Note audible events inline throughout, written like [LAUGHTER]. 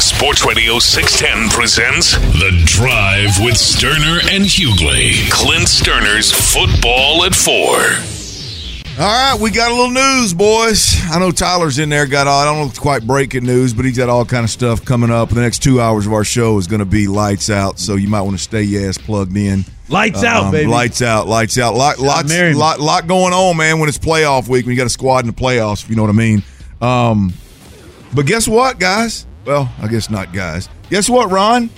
Sports Radio 610 presents The Drive with Sterner and Hughley. Clint Sterner's Football at 4. All right, we got a little news, boys. I know Tyler's in there. Got all, I don't know if it's quite breaking news, but he's got all kind of stuff coming up. The next two hours of our show is going to be lights out, so you might want to stay your ass plugged in. Lights out, Um, baby. Lights out, lights out. Lot, lots, lot, lot going on, man. When it's playoff week, when you got a squad in the playoffs, if you know what I mean. Um, but guess what, guys? Well, I guess not, guys. Guess what, Ron?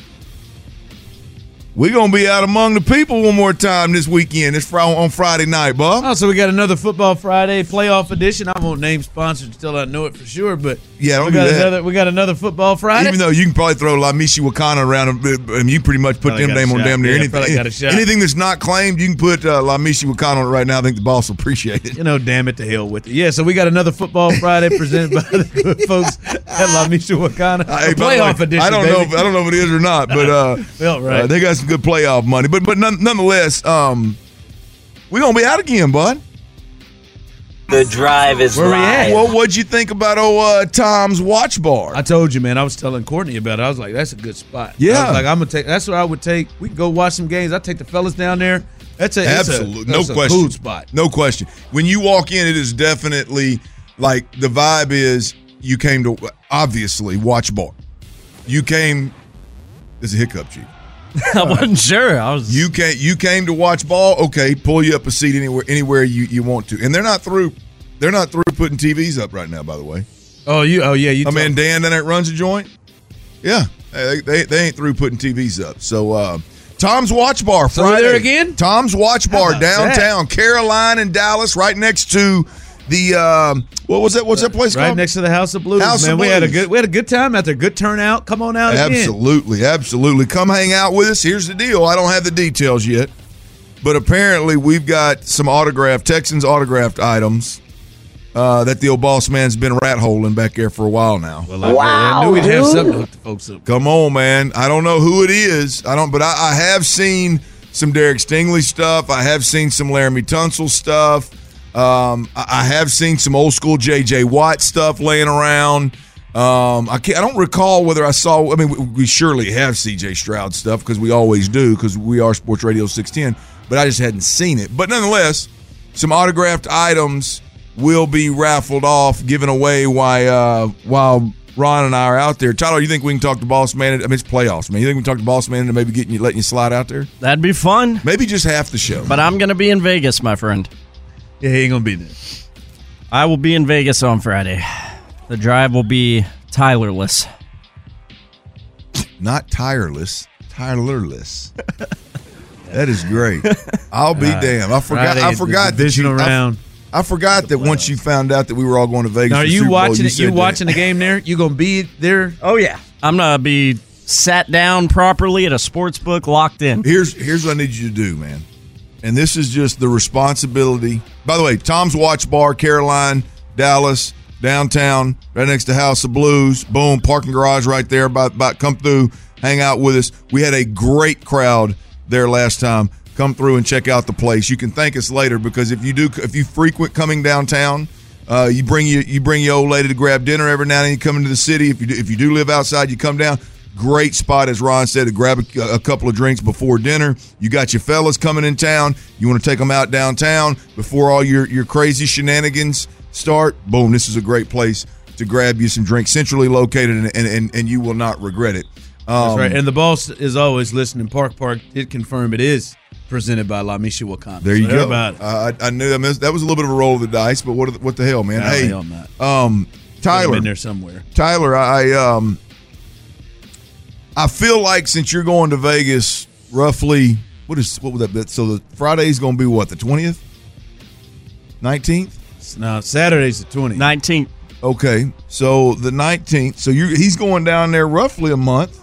We're gonna be out among the people one more time this weekend. It's on Friday night, Bob. Oh, so we got another Football Friday playoff edition. I won't name sponsors until I know it for sure, but Yeah, we do got that. another. We got another Football Friday. Even though you can probably throw La Michoacana around, and you pretty much put Probably them name on damn near Yeah, anything. got a shot. Anything that's not claimed, you can put uh, La Michoacana on it right now. I think the boss will appreciate it. you know, damn it, to hell with it. Yeah, so we got another Football Friday presented by the good folks at La Michoacana. Hey, A by way, playoff edition. I don't know. If, I don't know if it is or not, but uh, [LAUGHS] Well, right. uh, they got some good playoff money. But but none, nonetheless, um, we're gonna be out again, bud. The drive is Where live. Well, what'd you think about old uh, Tom's Watch Bar? I told you, man. I was telling Courtney about it. I was like, "That's a good spot." Yeah. I was like I'm gonna take. That's what I would take. We can go watch some games. I take the fellas down there. That's a it's a- Absolutely, no that's a question. Cool spot. No question. When you walk in, it is definitely like the vibe is you came to obviously watch bar. You came. There's a hiccup, chief. [LAUGHS] I wasn't sure. I was. You came. You came to watch ball. Okay, pull you up a seat anywhere anywhere you, you want to. And they're not through. They're not through putting TVs up right now. By the way, Oh, you. Oh, yeah. You. I talk- mean Dan that runs a joint. Yeah, they, they, they ain't through putting TVs up. So uh, Tom's Watch Bar So Friday there again? Tom's Watch Bar about that? downtown Caroline and Dallas, right next to the um, what was that? What's that place right called? next to the House of Blues, House man. of we had a good. We had a good time out there. Good turnout. Come on out again. Absolutely, absolutely. Come hang out with us. Here's the deal. I don't have the details yet, but apparently we've got some autographed Texans autographed items uh, that the old boss man's been rat holing back there for a while now. Well, I, I knew we'd have something to hook the folks up. Come on, man. I don't know who it is. I don't, but I, I have seen some Derek Stingley stuff. I have seen some Laremy Tunsil stuff. Um, I, I have seen some old school JJ Watt stuff laying around. Um, I can't. I don't recall whether I saw. I mean, we, we surely have CJ Stroud stuff because we always do because we are Sports Radio six ten. But I just hadn't seen it. But nonetheless, some autographed items will be raffled off, given away while uh, while Ron and I are out there. Tyler, you think we can talk to Boss Man? I mean, it's playoffs, man. You think we can talk to Boss Man and maybe getting you letting you slide out there? That'd be fun. Maybe just half the show. But I'm going to be in Vegas, my friend. Yeah, he ain't gonna be there. I will be in Vegas on Friday. The drive will be Tylerless. Not tireless, tireless. that is great. I'll be damned. I forgot. Friday, I the forgot that divisional you. I- round. I, forgot that once you found out that we were all going to Vegas. Now, are you Super Bowl, watching it? said You watching the game there? You gonna be there? Oh, yeah. I'm going to be sat down properly at a sports book, locked in. Here's here's what I need you to do, man. And this is just the responsibility. By the way, Tom's Watch Bar, Caroline, Dallas, downtown, right next to House of Blues. Boom, parking garage right there. About about come through, hang out with us. We had a great crowd there last time. Come through and check out the place. You can thank us later because if you do, if you frequent coming downtown, uh, you bring you you bring your old lady to grab dinner every now and then. You come into the city. If you do, if you do live outside, you come down. Great spot, as Ron said, to grab a, a couple of drinks before dinner. You got your fellas coming in town. You want to take them out downtown before all your your crazy shenanigans start. Boom! This is a great place to grab you some drinks, centrally located, and and, and, and you will not regret it. Um, That's right. And the boss is always listening. Park Park did confirm it is presented by La Michoacana. There you So go. Uh, I, I knew that, was- that was a little bit of a roll of the dice, but what what the hell, man? No, hey, hell not. um, Tyler, been there somewhere. Tyler, I um, I feel like since you're going to Vegas, roughly what is what would that be? So the Friday's going to be what the twentieth, nineteenth. No, Saturday's the 20th. 19th. Okay, so the 19th. So you he's going down there roughly a month.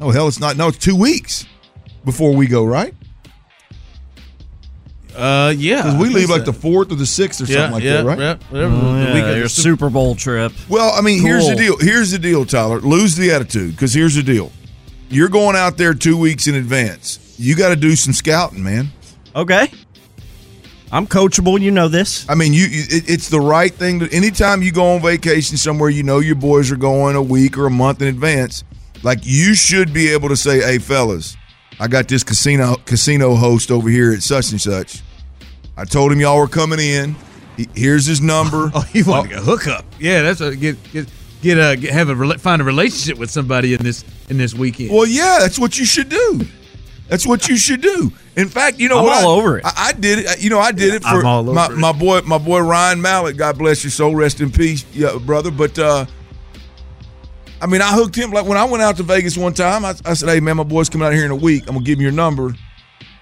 Oh hell, it's not. No, it's two weeks before we go, right? Uh, yeah. Because we leave think like the fourth or the sixth or yeah, something like yeah, that, right? yeah, whatever. Oh, the yeah, your Super Bowl trip. Well, I mean, here's the deal. Here's the deal, Tyler. Lose the attitude because here's the deal. You're going out there two weeks in advance. You got to do some scouting, man. Okay. I'm coachable. You know this. I mean, you it, it's the right thing to. Anytime you go on vacation somewhere, you know your boys are going a week or a month in advance. Like you should be able to say, "Hey, fellas, I got this casino casino host over here at such and such. I told him y'all were coming in. He- Here's his number. [LAUGHS] Oh, you want a hookup? Yeah, that's a get get get a get, have a find a relationship with somebody in this in this weekend. Well, yeah, that's what you should do. That's what you should do. In fact, you know I'm what? all I- over it. I, I did it. You know, I did it for my, it. my boy, my boy Ryan Mallett. God bless your soul, rest in peace, yeah, brother. But uh, I mean, I hooked him like when I went out to Vegas one time. I, I said, "Hey, man, my boy's coming out here in a week. I'm gonna give him your number."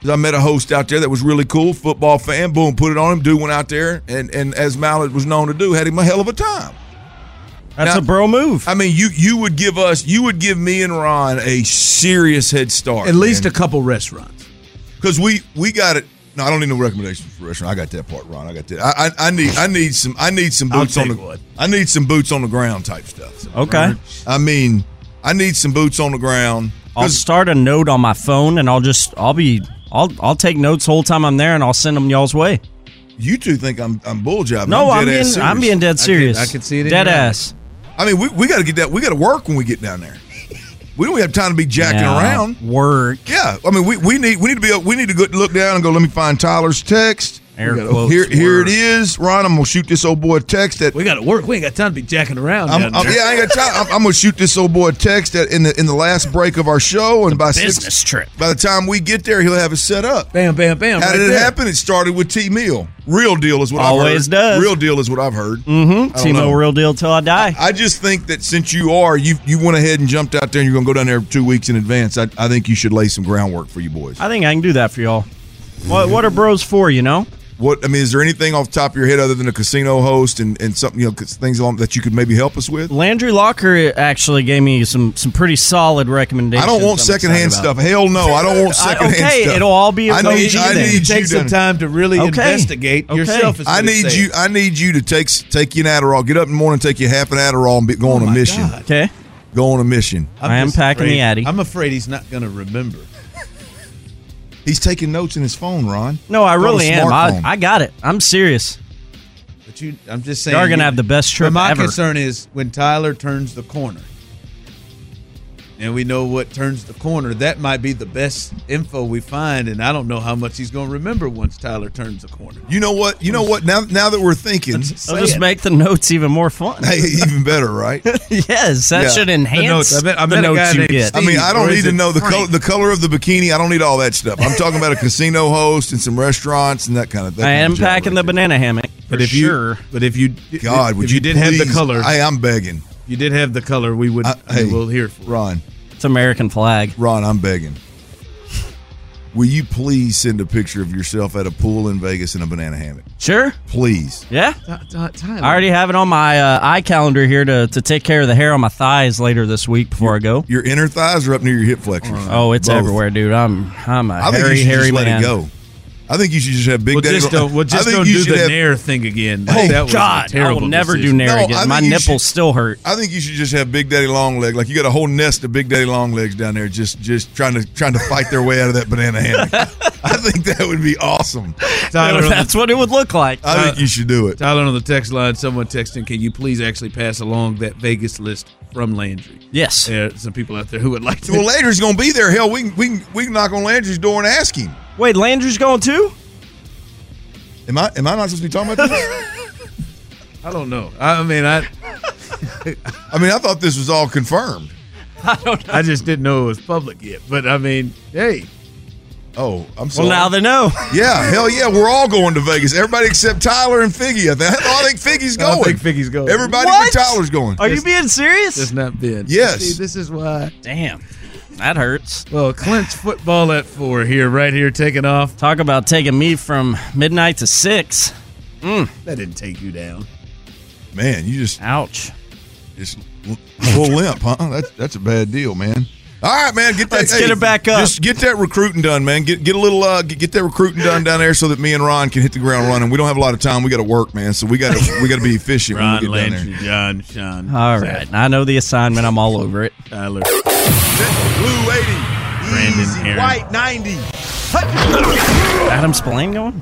'Cause I met a host out there that was really cool, football fan. Boom, put it on him. Dude went out there, and and as Mallett was known to do, had him a hell of a time. That's Now- a bro move. I mean, you you would give us, you would give me and Ron a serious head start. At least a couple restaurants. because we we got it. No, I don't need no recommendations for restaurant. I got that part, Ron. I got that. I, I, I need I need some I need some boots on the one. I need some boots on the ground type stuff. okay. I mean, I need some boots on the ground. I'll start a note on my phone and I'll just I'll be I'll I'll take notes the whole time I'm there and I'll send them y'all's way. you two think I'm I'm bull jobbing. No, I'm, dead being serious. I'm being dead serious. I can see it in Dead your ass. I mean, we, we got to get that. We got to work when we get down there. We don't have time to be jacking Yeah, around. Work. Yeah, I mean, we, we need we need to be we need to go look down and go. Let me find Tyler's text. Air gotta- quotes, here here it work. is, Ron. I'm gonna shoot this old boy a text that We got to work. We ain't got time to be jacking around. I'm, I'm- yeah, I ain't got time. I'm, I'm gonna shoot this old boy a text at, in the in the last break of our show, and by Business six, trip. by the time we get there, he'll have it set up. Bam, bam, bam. How right did it there. happen? It started with T Meal. Real deal is what Always I've heard. does. Real deal is what I've heard. Mm-hmm. I don't know. Timo real deal till I die. I just think that since you are, you you went ahead and jumped out there, and you're gonna go down there two weeks in advance. I, I think you should lay some groundwork for you boys. I think I can do that for y'all. What what are bros for, you know? What I mean, is there anything off the top of your head other than a casino host and, and something you know things along that you could maybe help us with? Landry Locker actually gave me some some pretty solid recommendations. I don't want I'm secondhand stuff. Hell no, I don't want [LAUGHS] I- secondhand okay, stuff. it'll all be a I coach need, I then. need Take some time to really Okay. investigate Okay. yourself. is I need you. I need you to take take you an Adderall. Get up in the morning, take you half an Adderall, and be, go oh on a mission. God. Okay. Go on a mission. I'm I am packing afraid- the Addy. I'm afraid he's not going to remember. He's taking notes in his phone, Ron. No, I It's on a really am. I. I got it. I'm serious. But you, I'm just saying. Y'all are gonna you- have the best trip But my ever. concern is when Tyler turns the corner, and we know what turns the corner. That might be the best info we find, and I don't know how much he's going to remember once Tyler turns the corner. You know what? You know what? Now, now that we're thinking, I'll Say just it. make the notes even more fun. hey, even better, right? [LAUGHS] yes, that Yeah. should enhance notes. I bet- I the met a notes you named get. I mean, I don't need to know the Frank? color, the color of the bikini. I don't need all that stuff. I'm talking about a casino host and some restaurants and that kind of thing. I am packing the banana hammock. But for if you, sure. but if you, God, if would you, you, did have the please- color, Hey, I'm begging. You did have the color, we would. I- I hey, we'll hear for it. Ron, It's American flag. Ron, I'm begging. Will you please send a picture of yourself at a pool in Vegas in a banana hammock? Sure. Please. Yeah. Ty- Ty- Tyler, I already have it on my uh, eye calendar here to, to take care of the hair on my thighs later this week before I go. Your inner thighs are up near your hip flexors. Oh, it's Both. everywhere, dude. I'm I'm a I think hairy, you should hairy just let man. it go. I think you should just have big We'll daddy. just don't. We'll I just think don't you do the have- Nair thing again. Oh, that was God, a terrible I will never decision. do Nair No, again. My nipples should- still hurt. I think you should just have Big Daddy Long Leg. Like you got a whole nest of Big Daddy Long Legs down there, just just trying to trying to fight their way out of that banana hammock. [LAUGHS] I think that would be awesome. Tyler, on That's the, what it would look like. I think you should do it. Tyler on the text line. Someone texting. Can you please actually pass along that Vegas list from Landry? yes. There are some people out there who would like to. Well, Landry's gonna be there. Hell, we can we can we can knock on Landry's door and ask him. Wait, Landry's going too? Am I am I not supposed to be talking about this? [LAUGHS] I don't know. I mean, I I mean, I thought this was all confirmed. I don't. I just didn't know it was public yet. But I mean, hey, Oh, I'm sorry. Well, now they know. yeah, hell yeah, we're all going to Vegas. Everybody except Tyler and Figgy. I think, I think Figgy's going. don't think Figgy's going. Everybody What? but Tyler's going. Are you being serious? It's not been. Yes. See, this is why. Damn. That hurts. Well, Clint's football at four here, right here, taking off. Talk about taking me from midnight to six. Mm. That didn't take you down. Man, you just Ouch. just full limp, huh? That's that's a bad deal, man. All right, man. Get that. Let's get it back up. Just get that recruiting done, man. Get get a little uh, get, get that recruiting done down there so that me and Ron can hit the ground running. We don't have a lot of time. We got to work, man. So we got to we got to be efficient Ron when we get down Landry, John, Sean. All right. I know the assignment. I'm all over it. Tyler. Blue eighty, Brandon easy, Aaron. white ninety. Adam Spillane going?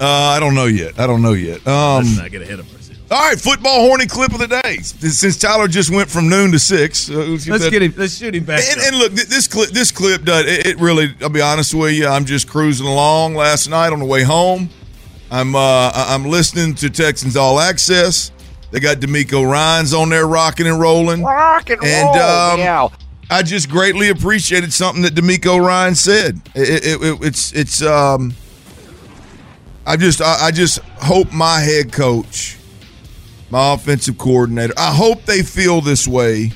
Uh, I don't know yet. I don't know yet. Um, Let's not get ahead of ourselves. All right, football horny clip of the day. Since Tyler just went from noon to six, uh, let's, Let's that- get him. Let's shoot him back. And, and look, this clip, this clip does it, it really. I'll be honest with you. I'm just cruising along last night on the way home. I'm uh, I- I'm listening to Texans All Access. They got DeMeco Ryans on there rocking and rolling. Rock and roll. Um, yeah. I just greatly appreciated something that DeMeco Ryans said. It, it, it, it's it's um. I just I, I just hope my head coach, my offensive coordinator, I hope they feel this way,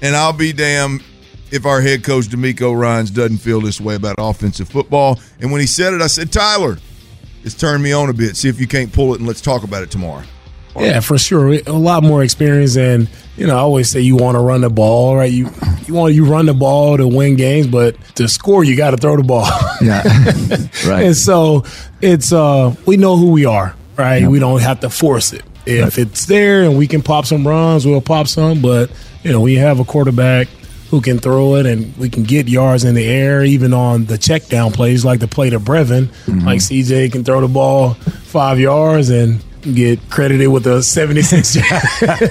and I'll be damned if our head coach DeMeco Ryans doesn't feel this way about offensive football. And when he said it, I said, Tyler, it's turned me on a bit. See if you can't pull it, and let's talk about it tomorrow. Yeah, for sure. A lot more experience, and you know, I always say you want to run the ball, right? You you want you run the ball to win games, but to score, you got to throw the ball. [LAUGHS] Yeah. [LAUGHS] right. and so it's uh, we know who we are, right? We don't have to force it. If it's there and we can pop some runs, we'll pop some. But you know, we have a quarterback who can throw it, and we can get yards in the air, even on the check down plays, like the play to Brevin. Like CJ can throw the ball five yards and get credited with a 76 [LAUGHS] yard,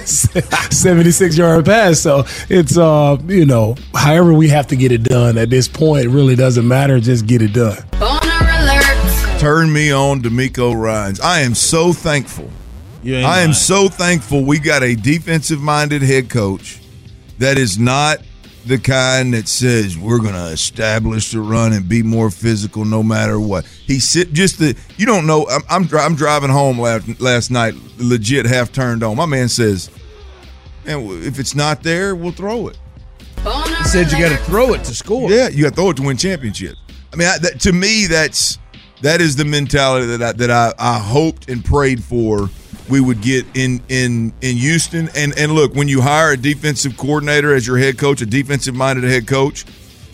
76 yard pass. So it's uh, you know, however we have to get it done at this point, it really doesn't matter. Just get it done. Turn me on, DeMeco Ryans. I am so thankful. You ain't I am so thankful we got a defensive minded head coach that is not the kind that says we're going to establish the run and be more physical no matter what. He sit just the you don't know. I'm I'm, dri- I'm driving home last, last night, legit half turned on. My man says, "Man, if it's not there, we'll throw it." He said you got to throw it to score. Yeah, you got to throw it to win championships. I mean, I, that, to me, that's that is the mentality that I, that I, I hoped and prayed for we would get in in in Houston. And and look, when you hire a defensive coordinator as your head coach, a defensive minded head coach,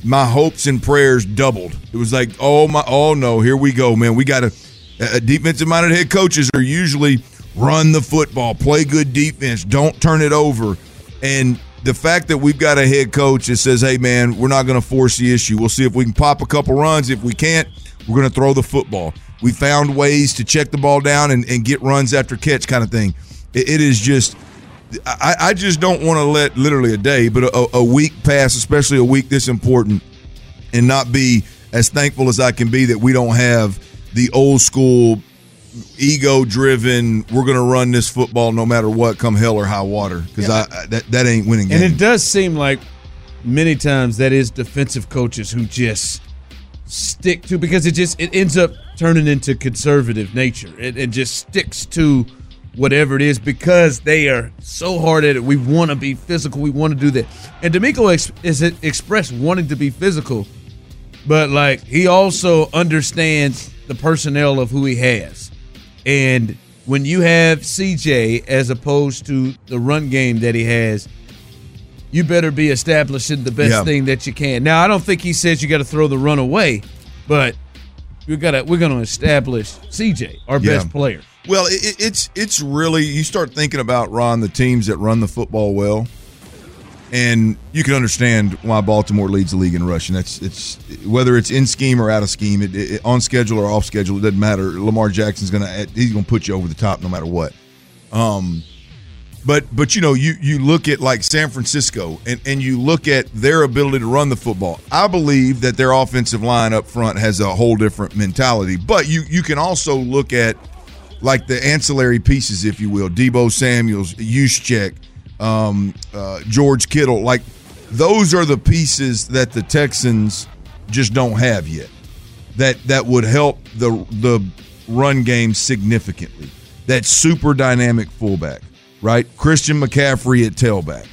my hopes and prayers doubled. It was like, oh my, oh no, here we go, man. We got a, a defensive minded head coaches are usually run the football, play good defense, don't turn it over, and the fact that we've got a head coach that says, "Hey, man, we're not going to force the issue. We'll see if we can pop a couple runs. If we can't, we're going to throw the football." We found ways to check the ball down and, and get runs after catch, kind of thing. It, it is just, I, I just don't want to let literally a day, but a, a week pass, especially a week this important, and not be as thankful as I can be that we don't have the old school ego driven we're going to run this football no matter what come hell or high water because I, I that, that ain't winning games. And it does seem like many times that is defensive coaches who just stick to because it just it ends up turning into conservative nature. It, it just sticks to whatever it is because they are so hard at it. We want to be physical. We want to do that. And DeMeco ex- is expressed wanting to be physical, but like he also understands the personnel of who he has. And when you have CJ as opposed to the run game that he has, you better be establishing the best Yeah. thing that you can. Now, I don't think he says you got to throw the run away, but we got to we're going to establish CJ, our Yeah. best player. Well, it, it- it's it's really you start thinking about Ron the teams that run the football well, and you can understand why Baltimore leads the league in rushing. That's it's whether it's in scheme or out of scheme, it, it, on schedule or off schedule, it doesn't matter. Lamar Jackson's gonna he's gonna put you over the top no matter what. Um, but but you know you you look at like San Francisco and and you look at their ability to run the football. I believe that their offensive line up front has a whole different mentality. But you you can also look at like the ancillary pieces, if you will, Deebo Samuels, Juszczyk, um, uh, George Kittle. Like those are the pieces that the Texans just don't have yet. That that would help the the run game significantly. That super dynamic fullback, right? Christian McCaffrey at tailback.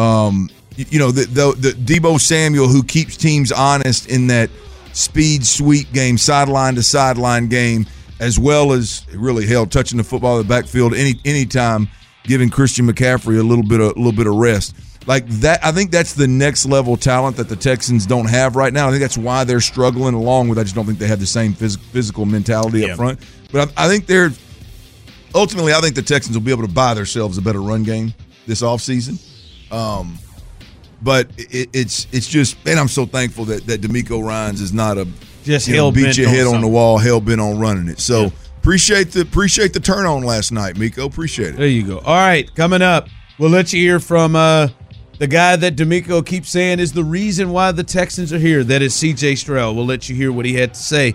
Um, you, you know the, the the Deebo Samuel who keeps teams honest in that speed sweep game, sideline to sideline game as well as really hell touching the football in the backfield any anytime, giving Christian McCaffrey a little bit of a little bit of rest. Like that, I think that's the next level talent that the Texans don't have right now. I think that's why they're struggling. Along with, I just don't think they have the same phys- physical mentality Yeah. up front. But I, I think they're ultimately, I think the Texans will be able to buy themselves a better run game this offseason. Um, but it, it's it's just, man, I'm so thankful that that DeMeco Ryans is not a Just you know, beat your head on the wall, hell bent on running it. So Yeah. appreciate the appreciate the turn on last night, Meco. Appreciate it. There you go. All right, coming up, we'll let you hear from uh, the guy that DeMeco keeps saying is the reason why the Texans are here. That is C.J. Stroud. We'll let you hear what he had to say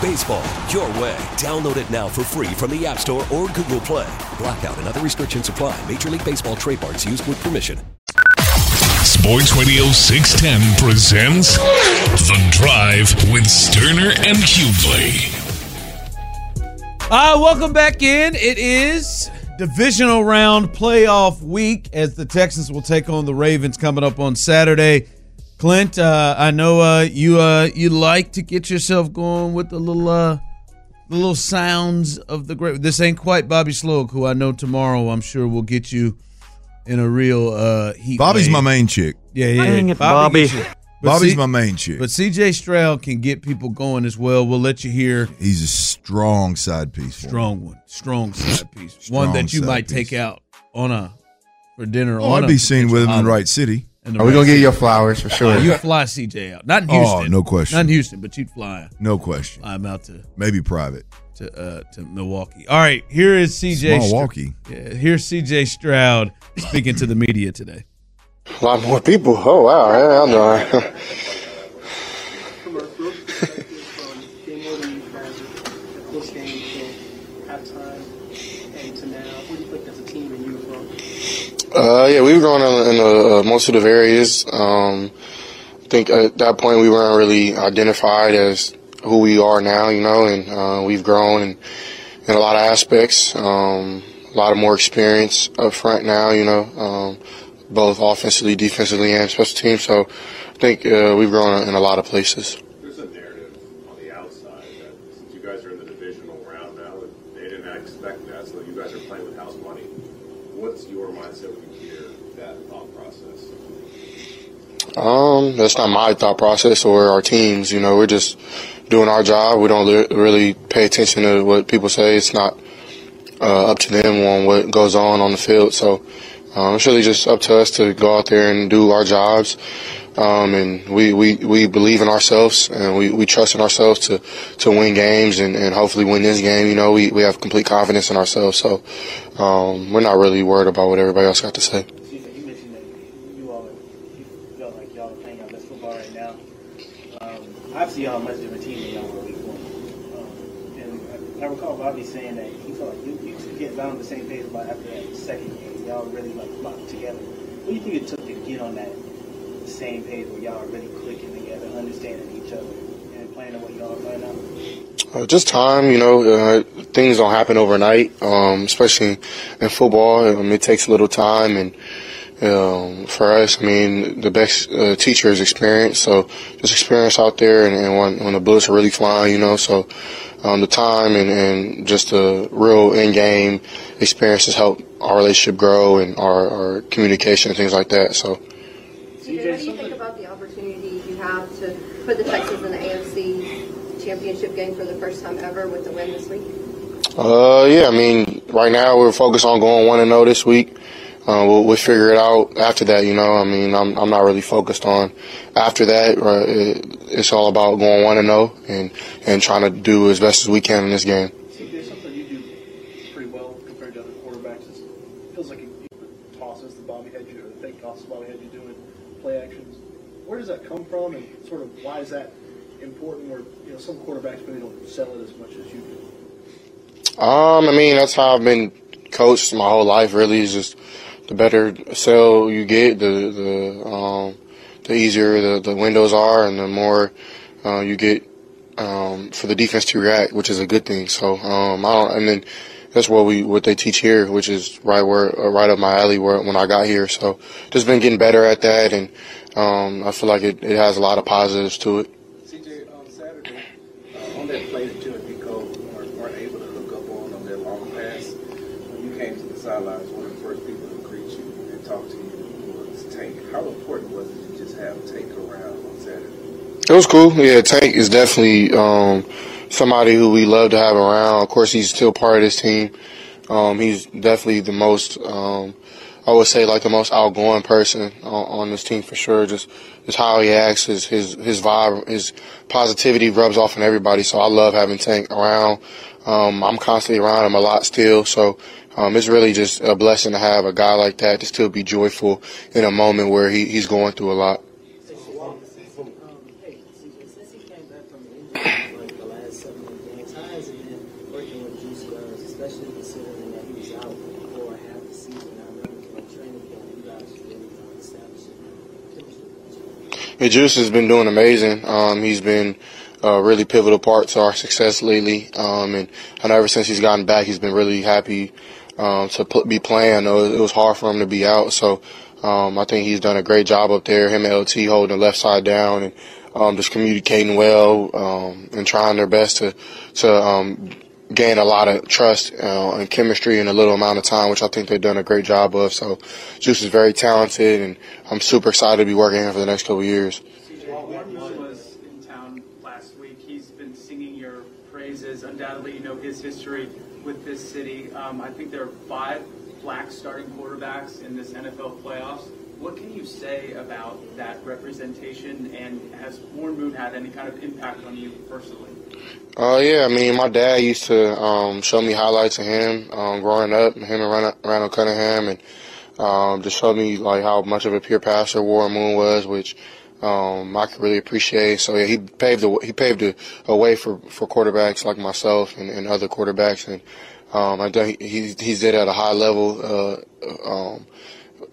Baseball your way. Download it now for free from the App Store or Google Play. Blackout and other restrictions apply. Major League Baseball trademarks used with permission. Sports Radio 610 presents The Drive with Sterner and Hughley. Uh, welcome back in. It is divisional round playoff week as the Texans will take on the Ravens coming up on Saturday. Clint, uh, I know uh, you uh, you like to get yourself going with the little uh, the little sounds of the great. This ain't quite Bobby Slowik, who I know tomorrow I'm sure will get you in a real uh, heat. Bobby's wave. my main chick. Yeah, yeah. Dang it, Bobby. gets you. But Bobby's C- my main chick. But CJ Stroud can get people going as well. We'll let you hear He's a strong side piece. Strong one, strong side piece, Strong one that you might piece. take out on a for dinner. Oh, on I'd a be seen with him in the right city. In the Are we gonna get city. your flowers for sure? You fly CJ out, not in Oh, Houston. no question. Not in Houston, but you'd fly No question. I'm out to Maybe private. to uh, to Milwaukee. All right, here is CJ. Str- Milwaukee. yeah, here's CJ Stroud speaking to the media today. A lot more people. Oh wow, yeah, I know. [LAUGHS] from a growth perspective, from being more than you've had the close game till halftime and to now, what do you think as a team and you as well? Uh, yeah, we've grown in, in uh, most of the areas. Um, I think at that point we weren't really identified as who we are now, you know, and uh, we've grown in, in a lot of aspects. Um, a lot of more experience up front now, you know, um, both offensively, defensively, and special teams. So I think uh, we've grown in a lot of places. There's a narrative on the outside that since you guys are in the divisional round now, that they didn't expect that, so you guys are playing with house money. What's your mindset when you hear that thought process? Um, that's not my thought process or our teams. You know, we're just doing our job. We don't really pay attention to what people say. It's not uh, up to them on what goes on on the field. So um, it's really just up to us to go out there and do our jobs. Um, and we, we, we believe in ourselves and we, we trust in ourselves to, to win games and, and hopefully win this game. You know, we, we have complete confidence in ourselves. So um, we're not really worried about what everybody else got to say. CJ, you mentioned that you all are, you feel like y'all are playing your best football right now. Um, are a much different team than y'all were week one. Um, and I, I recall Bobby saying that he felt like you, you two get down on the same page about after that second game. Y'all really like locked together. What do you think it took to get on that same page where y'all are really clicking together, understanding each other, and playing the way y'all are playing now? Uh, just time, you know, uh, things don't happen overnight, um, especially in football. Um, it takes a little time, and um, for us, I mean, the best uh, teacher is experience. So just experience out there, and, and when, when the bullets are really flying, you know, so um, the time and, and just the real in-game experiences help our relationship grow and our, our communication and things like that. So. CJ, what do you think about the opportunity you have to put the Texans in the AFC championship game for the first time ever with the win this week? Uh, yeah, I mean, right now we're focused on going one and zero this week. Uh, we'll, we'll figure it out after that. You know, I mean, I'm I'm not really focused on after that. Uh, it, it's all about going one and zero and and trying to do as best as we can in this game. CJ, something you do pretty well compared to other quarterbacks. Is, feels like you the tosses that Bobby had you, or the fake tosses Bobby had you doing, play actions. Where does that come from, and sort of why is that important? Where you know some quarterbacks maybe don't sell it as much as you do. Um, I mean, that's how I've been coached my whole life. Really, is just the better cell you get, the the um, the easier the, the windows are, and the more uh, you get um, for the defense to react, which is a good thing. So um, I don't, and then that's what we what they teach here, which is right where uh, right up my alley where when I got here. So just been getting better at that, and um, I feel like it, it has a lot of positives to it. CJ, on Saturday, uh, on that play that you and Nico weren't, weren't able to hook up on on that long pass, when you came to the sidelines, one of the first people to greet you and talk to you was Tank. How important was it to just have Tank around on Saturday? It was cool. Yeah, Tank is definitely um, somebody who we love to have around. Of course, he's still part of this team. Um, he's definitely the most, um, I would say, like the most outgoing person on, on this team for sure. Just, just how he acts, his his his vibe, his positivity rubs off on everybody. So I love having Tank around. Um, I'm constantly around him a lot still. So um, it's really just a blessing to have a guy like that to still be joyful in a moment where he, he's going through a lot. Yeah, Juice has been doing amazing. Um, he's been a really pivotal part to our success lately. Um, and I know ever since he's gotten back, he's been really happy um, to be playing. I know it was hard for him to be out, so um, I think he's done a great job up there. Him and LT holding the left side down and um, just communicating well um, and trying their best to to um, gain a lot of trust and chemistry in a little amount of time, which I think they've done a great job of. So Juice is very talented, and I'm super excited to be working here for the next couple years. CJ was in town last week. He's been singing your praises. Undoubtedly, you know his history with this city. Um, I think there are five black starting quarterbacks in this NFL playoffs. What can you say about that representation, and has Warren Moon had any kind of impact on you personally? Uh, yeah, I mean, my dad used to um, show me highlights of him um, growing up, him and Randall, Cunningham, and um, just showed me like how much of a pure passer Warren Moon was, which um, I could really appreciate. So yeah, he paved the he paved a, a way for, for quarterbacks like myself and, and other quarterbacks, and um, I think he he's did at a high level uh, um,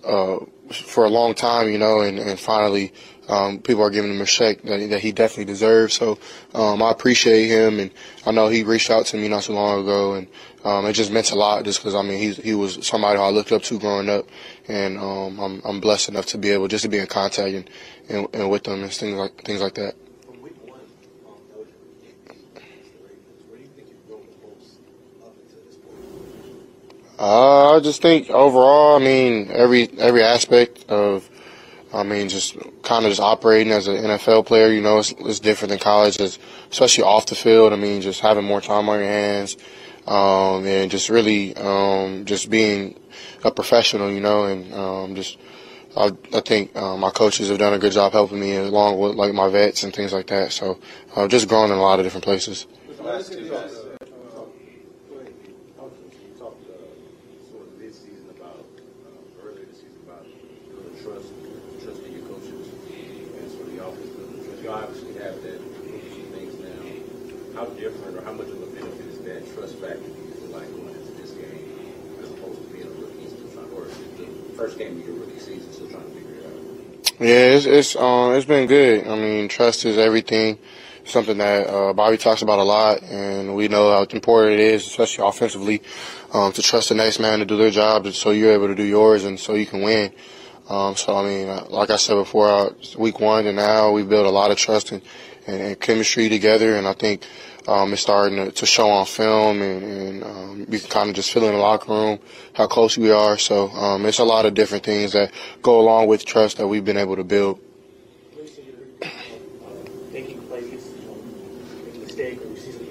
uh, for a long time, you know, and, and finally um, people are giving him a respect that, that he definitely deserves. So um, I appreciate him, and I know he reached out to me not so long ago, and um, it just meant a lot just because I mean he's, he was somebody I looked up to growing up, and um, I'm, I'm blessed enough to be able just to be in contact and, and, and with them and things like things like that. Uh, I just think overall, I mean, every every aspect of, I mean, just kind of just operating as an NFL player, you know, it's, it's different than college, it's, especially off the field. I mean, just having more time on your hands, um, and just really, um, just being a professional, you know, and um, just, I, I think uh, my coaches have done a good job helping me along with like my vets and things like that. So, uh, just growing in a lot of different places. you obviously have that some things now. How different or how much of a benefit is that trust factor do you feel like going into this game as opposed to being a rookie still trying or the first game of your rookie season still trying to figure it out? Yeah, it's it's um it's been good. I mean, trust is everything. Something that uh, Bobby talks about a lot, and we know how important it is, especially offensively, um, to trust the next man to do their job, so you're able to do yours, and so you can win. Um, so I mean, uh, like I said before, uh, week one and now we built a lot of trust and, and, and chemistry together, and I think um, it's starting to, to, show on film, and, and um, you can kind of just feel in the locker room how close we are. So um, it's a lot of different things that go along with trust that we've been able to build. Making plays, making or you see.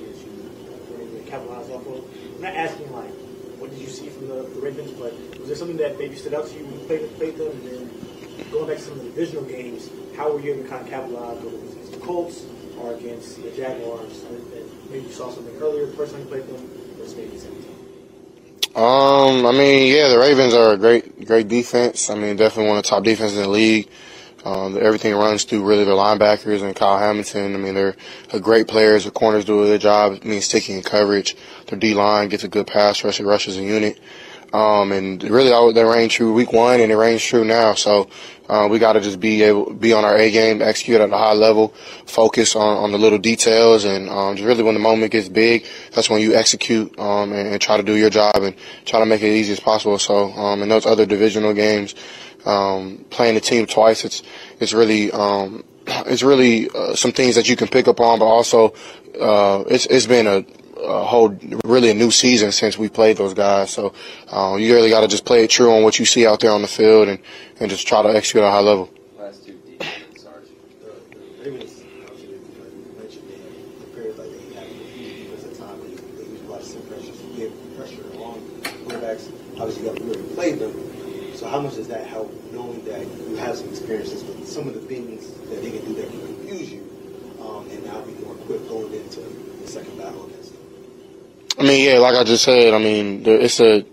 I'm not asking like, what did you see from the, Ravens, but was there something that maybe stood out to you when you played, played them? And then going back to some of the divisional games, how were you able to kind of capitalize, whether it was the Colts or against the Jaguars? Maybe you saw something earlier the first time you played them? Um, I mean, yeah, the Ravens are a great, great defense. I mean, definitely one of the top defenses in the league. Um, everything runs through really their linebackers and Kyle Hamilton. I mean, they're a great players. The corners do a good job. It means sticking in coverage. Their D line gets a good pass rush. It rushes a unit. Um, and really, that, that rang true week one, and it rings true now. So uh, we got to just be able be on our A game, execute at a high level, focus on, on the little details, and um, just really when the moment gets big, that's when you execute um, and, and try to do your job and try to make it as easy as possible. So um, in those other divisional games, um, playing the team twice, it's it's really um, [CLEARS THROAT] it's really uh, some things that you can pick up on, but also uh, it's it's been a, a whole really a new season since we played those guys. So uh, you really got to just play it true on what you see out there on the field and, and just try to execute at a high level. Last obviously, you mentioned they have prepared like they have a few defense at time. They, they a lot of sim pressure, so you get pressure on quarterbacks. Obviously, you got to really play them. So how much does that help knowing that you have some experiences with some of the things that they can do that can confuse you um, and now be more equipped going into the second battle against? I mean, yeah, like I just said, I mean, it's a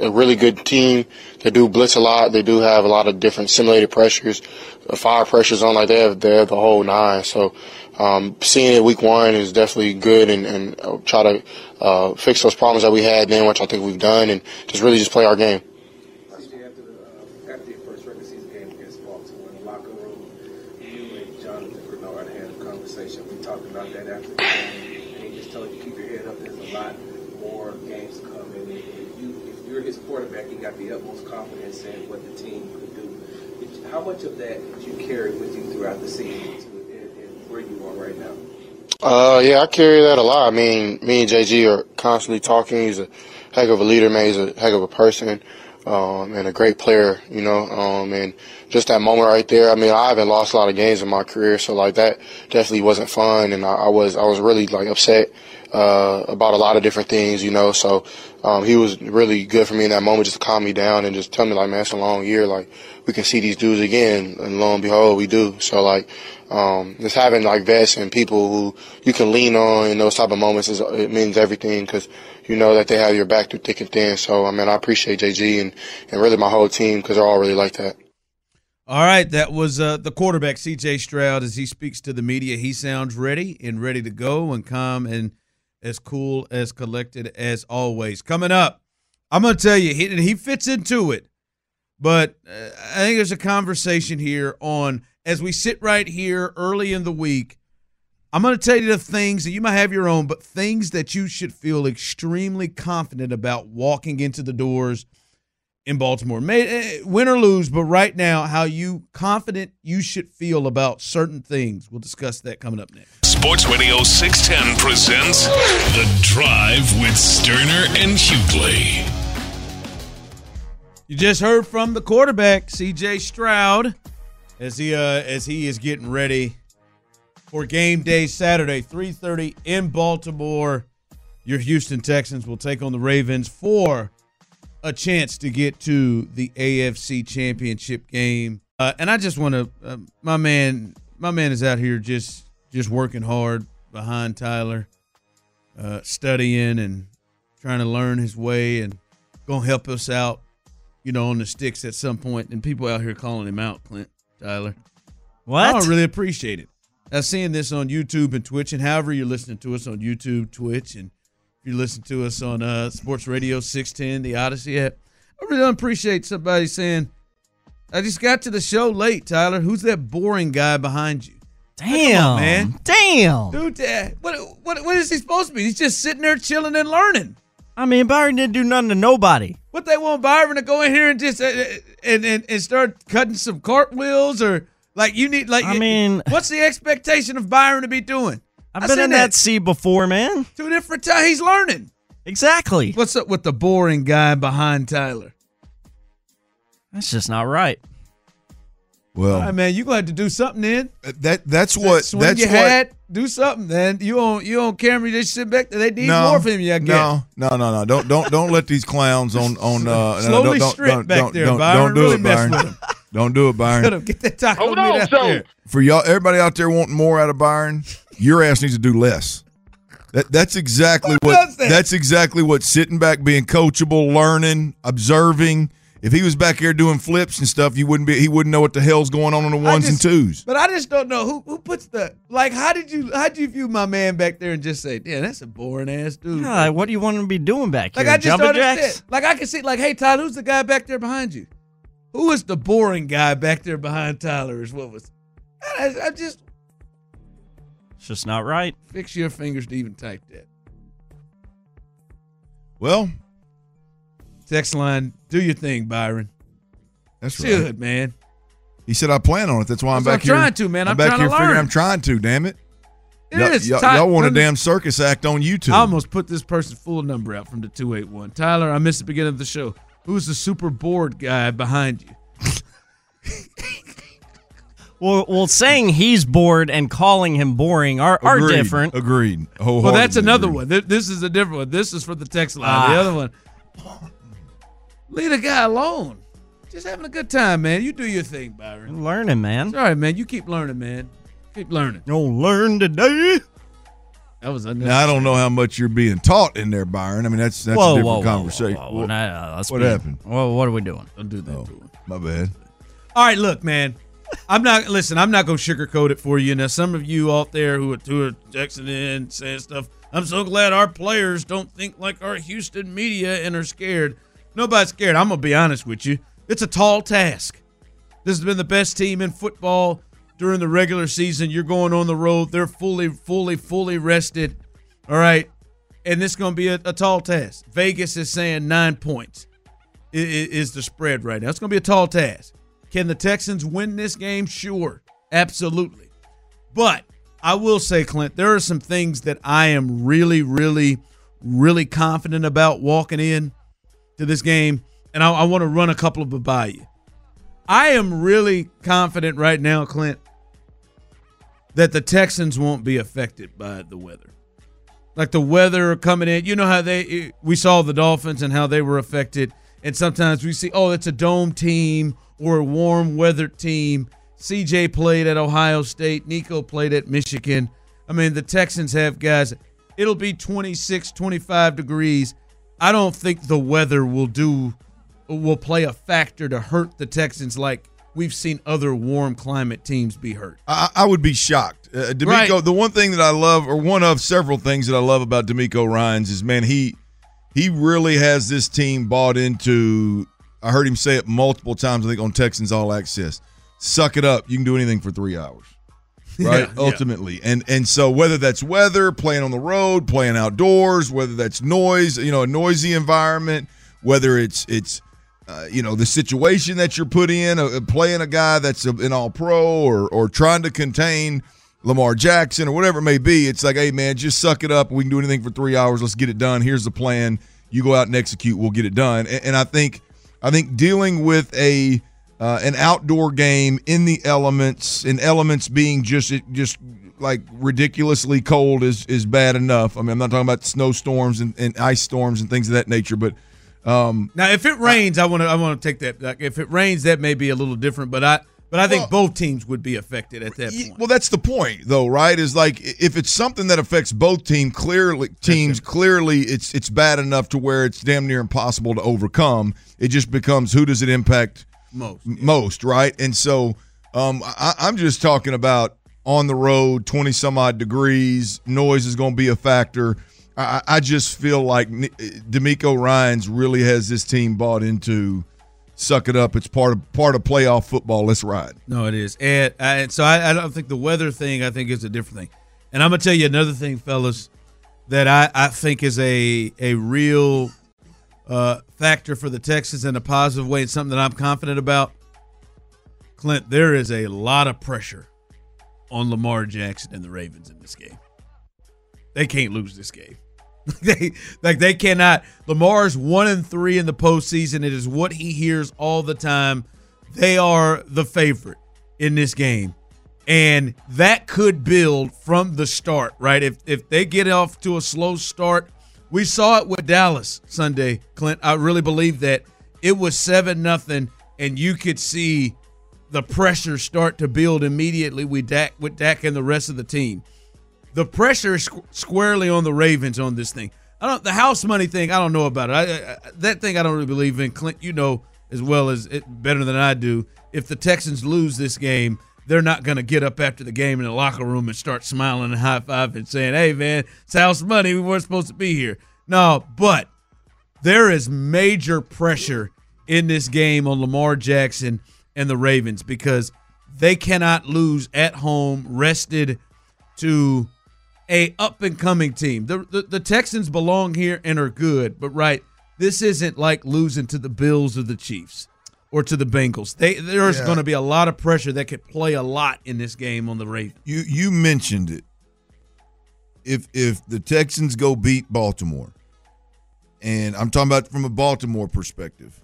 a really good team. They do blitz a lot. They do have a lot of different simulated pressures, uh, fire pressures on. Like they have, they have the whole nine. So um, seeing it week one is definitely good, and, and uh, try to uh, fix those problems that we had then, which I think we've done, and just really just play our game. CJ, after, the, uh, after your first regular season game against Baltimore in the locker room, you and Jonathan Greenard had a conversation. We talked about that after the game, and he just told you keep your head up. There's a lot more games coming. And if, you, if you're his quarterback, you got the utmost confidence in what the team could do. Did- How much of that did you carry with you throughout the season and, and where you are right now? Uh, yeah, I carry that a lot. I mean, me and JG are constantly talking. He's a heck of a leader, man. He's a heck of a person, um, and a great player, you know. Um, and just that moment right there. I mean, I haven't lost a lot of games in my career, so like that definitely wasn't fun. And I, I was, I was really like upset, uh, about a lot of different things, you know. So, um, he was really good for me in that moment just to calm me down and just tell me like, man, it's a long year. Like, we can see these dudes again. And lo and behold, we do. So like, um, just having like vets and people who you can lean on in those type of moments is it means everything because you know that they have your back through thick and thin. So I mean, I appreciate JG and and really my whole team because they're all really like that. All right, that was uh, the quarterback, C.J. Stroud, as he speaks to the media. He sounds ready and ready to go and calm and as cool as collected as always. Coming up, I'm going to tell you, he, he fits into it, but uh, I think there's a conversation here on as we sit right here early in the week. I'm going to tell you the things that you might have your own, but things that you should feel extremely confident about walking into the doors in Baltimore. May, eh, win or lose, but right now, how you confident you should feel about certain things. We'll discuss that coming up next. Sports Radio 610 presents The Drive with Sterner and Hughley. You just heard from the quarterback, C.J. Stroud, as he uh, as he is getting ready for game day Saturday, 3:30 in Baltimore. Your Houston Texans will take on the Ravens for a chance to get to the AFC Championship game. Uh, and I just want to, uh, my man, my man is out here just just working hard behind Tyler, uh, studying and trying to learn his way and gonna help us out, you know, on the sticks at some point. And people out here calling him out, Clint Tyler. What? I really appreciate it. I'm seeing this on YouTube and Twitch, and however you're listening to us on YouTube, Twitch, and if you listen to us on uh, Sports Radio 610, the Odyssey app, I really appreciate somebody saying, I just got to the show late, Tyler. Who's that boring guy behind you? Come on, Damn, man. Damn. Dude, uh, what, what, what is he supposed to be? He's just sitting there chilling and learning. I mean, Byron didn't do nothing to nobody. What they want Byron to go in here and just uh, uh, and, and and start cutting some cartwheels or like you need like I mean- what's the expectation of Byron to be doing? I've I been in that seat before, man. two different times. He's learning. Exactly. What's up with the boring guy behind Tyler? That's just not right. Well, All right, man, you gonna have to do something then. that that's what Swing that's your what. hat, do something. Then you on you on camera. You just sit back there. They need no, more from you. I guess. no, no, no, no. Don't don't don't let these clowns on [LAUGHS] on. Uh, Slowly no, don't, strip don't, back don't, there, don't, Byron. Don't do Really it, Byron. Don't do it, [LAUGHS] Byron. Get that taco Hold meat on, out so- there. For y'all, everybody out there wanting more out of Byron, your ass needs to do less. That, that's exactly Who what that? that's exactly what sitting back, being coachable, learning, observing. If he was back here doing flips and stuff, you wouldn't be. He wouldn't know what the hell's going on on the ones just- and twos. But I just don't know who who puts the like. How did you how did you view my man back there and just say, "Yeah, that's a boring ass dude." God, what do you want him to be doing back there? Like here? I just Jumping don't understand. jacks? Like I can see, like, hey Tyler, who's the guy back there behind you? Who is the boring guy back there behind Tyler? Is what was? I, I just It's just not right. fix your fingers to even type that. Well, text line, do your thing, Byron. That's Should right. man. He said I plan on it. That's why I'm back what I'm here. trying to, man. I'm back trying to here figuring. I'm trying to. Damn it. It y'all, is. y'all- Ty- y'all want a damn circus act on YouTube. I almost put this person's full number out from the 281. Tyler, I missed the beginning of the show. Who's the super bored guy behind you? [LAUGHS] Well, well, saying he's bored and calling him boring are, are Agreed. different. Agreed. Well, that's another one. This is a different one. This is for the text line. The Ah. other one, leave the guy alone. Just having a good time, man. You do your thing, Byron. Learning, man. It's all right, man. You keep learning, man. Keep learning. You'll learn today. That was Now I don't know how much you're being taught in there, Byron. I mean, that's that's Whoa, a different whoa, whoa, conversation. whoa, whoa. Nah, let's what be- happened? Well, what are we doing? Don't do that. Oh, my bad. All right, look, man. I'm not listen. I'm not gonna sugarcoat it for you. Now, some of you out there who are, who are texting in saying stuff. I'm so glad our players don't think like our Houston media and are scared. Nobody's scared. I'm gonna be honest with you. It's a tall task. This has been the best team in football during the regular season. You're going on the road. They're fully, fully, fully rested. All right, and this is gonna be a, a tall task. Vegas is saying nine points i- i- is the spread right now. It's to be a tall task. Can the Texans win this game? Sure, absolutely. But I will say, Clint, there are some things that I am really, really, really confident about walking in to this game, and I, I want to run a couple of them by you. I am really confident right now, Clint, that the Texans won't be affected by the weather like the weather coming in. You know how they we saw the Dolphins and how they were affected, and sometimes we see oh it's a dome team or a warm weather team. CJ played at Ohio State. Nico played at Michigan. I mean the Texans have guys. It'll be 26, 25 degrees. I don't think the weather will do will play a factor to hurt the Texans like we've seen other warm climate teams be hurt. I, I would be shocked. Uh, DeMeco, Right. the one thing that I love, or one of several things that I love about DeMeco Ryans is, man, he he really has this team bought into. I heard him say it multiple times. I think on Texans All Access. Suck it up. You can do anything for three hours, [LAUGHS] right? Yeah, yeah. Ultimately, and and so whether that's weather, playing on the road, playing outdoors, whether that's noise, you know, a noisy environment, whether it's it's uh, you know the situation that you're put in, uh, playing a guy that's a, an All Pro, or or trying to contain Lamar Jackson or whatever it may be. It's like, hey man, just suck it up. We can do anything for three hours. Let's get it done. Here's the plan. You go out and execute. We'll get it done. And, and I think I think dealing with a uh, an outdoor game in the elements, and elements being just just like ridiculously cold is is bad enough. I mean, I'm not talking about snowstorms and, and ice storms and things of that nature, but um, Now, if it rains, I want to I want to take that. Like, if it rains, that may be a little different. But I but I think both teams would be affected at that point. Well, that's the point, though, right? Is like if it's something that affects both team clearly teams, clearly it's it's bad enough to where it's damn near impossible to overcome. It just becomes who does it impact Most, most, right? And so um, I, I'm just talking about on the road, twenty some odd degrees, noise is going to be a factor. I, I just feel like DeMeco Ryans really has this team bought into. Suck it up! It's part of part of playoff football. Let's ride. No, it is. And, and so I, I don't think the weather thing, I think, is a different thing. And I'm to tell you another thing, fellas, that I, I think is a, a real uh, factor for the Texans in a positive way and something that I'm confident about. Clint, there is a lot of pressure on Lamar Jackson and the Ravens in this game. They can't lose this game. [LAUGHS] they like they cannot. Lamar's one and three in the postseason. It is what he hears all the time. They are the favorite in this game, and that could build from the start. Right? If if they get off to a slow start, we saw it with Dallas Sunday. Clint, I really believe that it was seven nothing, and you could see the pressure start to build immediately with Dak with Dak and the rest of the team the pressure is squ- squarely on the Ravens on this thing. I don't the house money thing. I don't know about it. I, I, that thing I don't really believe in. Clint, you know, as well as it, better than I do. If the Texans lose this game, they're not going to get up after the game in the locker room and start smiling and high five and saying, "Hey, man, it's house money. We weren't supposed to be here." No, but there is major pressure in this game on Lamar Jackson and the Ravens because they cannot lose at home, rested to a up and coming team. The, the, the Texans belong here and are good, but right, this isn't like losing to the Bills or the Chiefs or to the Bengals. They there's Yeah. going to be a lot of pressure that could play a lot in this game on the Ravens. You you mentioned it. If if the Texans go beat Baltimore, and I'm talking about from a Baltimore perspective,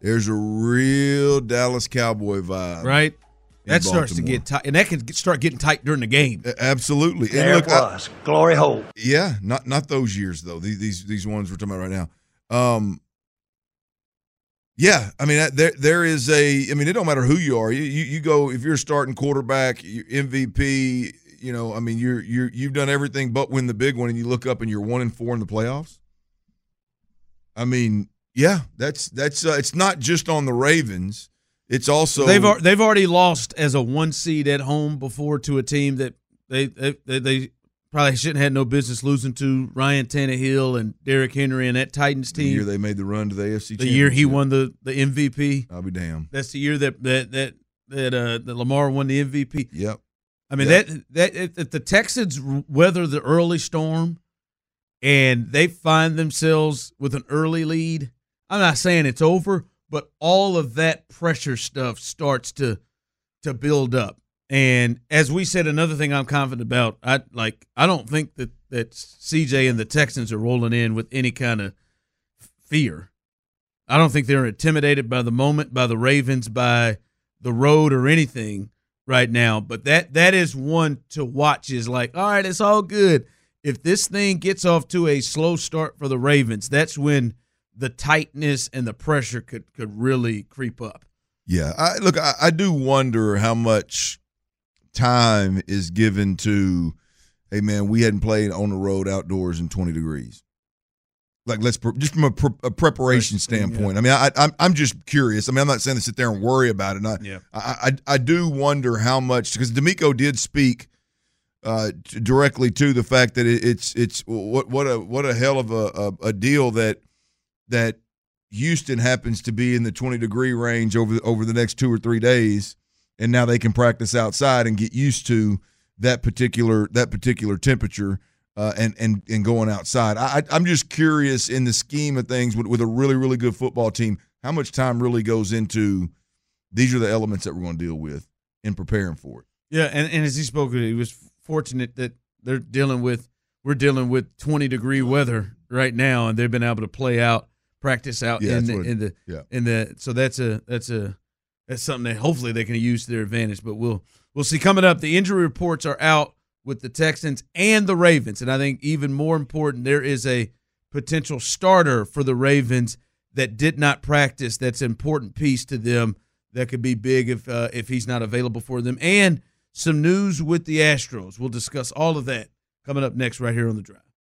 there's a real Dallas Cowboy vibe, Right? In That starts to get tight, and that can get, start getting tight during the game. Absolutely. And There look, it I- was. glory hole. Yeah, not not those years though. These these these ones we're talking about right now. Um. Yeah, I mean there there is a. I mean it don't matter who you are. You you, you go if you're starting quarterback, you MVP. You know, I mean you're you're you've done everything but win the big one, and you look up and you're one and four in the playoffs. I mean, yeah, that's that's uh, it's not just on the Ravens. It's also they've they've already lost as a one seed at home before to a team that they they, they, probably shouldn't have had no business losing to Ryan Tannehill and Derrick Henry and that Titans team. the year they made the run to the AFC. the year he won the, the MVP. I'll be damned. That's the year that that that that uh that Lamar won the MVP. Yep. I mean Yep. that that if the Texans weather the early storm and they find themselves with an early lead, I'm not saying it's over, but all of that pressure stuff starts to to build up. And as we said, another thing I'm confident about, I like I don't think that that CJ and the Texans are rolling in with any kind of fear. I don't think they're intimidated by the moment, by the Ravens, by the road or anything right now. But that that is one to watch. Is like, all right, it's all good. If this thing gets off to a slow start for the Ravens, that's when the tightness and the pressure could could really creep up. Yeah, I look. I, I do wonder how much time is given to. Hey, man, we hadn't played on the road outdoors in twenty degrees. Like, let's pre- just from a, pre- a preparation standpoint. I mean, I, I'm I'm just curious. I mean, I'm not saying to sit there and worry about it. I, Yeah. I, I I do wonder how much because DeMeco did speak uh, t- directly to the fact that it, it's it's what what a what a hell of a, a, a deal that that Houston happens to be in the 20 degree range over over the next two or three days, and now they can practice outside and get used to that particular that particular temperature uh, and and and going outside. I, I'm just curious in the scheme of things with, with a really really good football team, how much time really goes into these are the elements that we're going to deal with in preparing for it. Yeah, and, and as he spoke, he was fortunate that they're dealing with we're dealing with 20 degree weather right now, and they've been able to play out, practice out Yeah, in the, what- in the yeah. in the. So that's a that's a that's something that hopefully they can use to their advantage. But we'll we'll see coming up. The injury reports are out with the Texans and the Ravens, and I think even more important, there is a potential starter for the Ravens that did not practice. That's an important piece to them that could be big if uh, if he's not available for them. And some news with the Astros. We'll discuss all of that coming up next right here on the drive.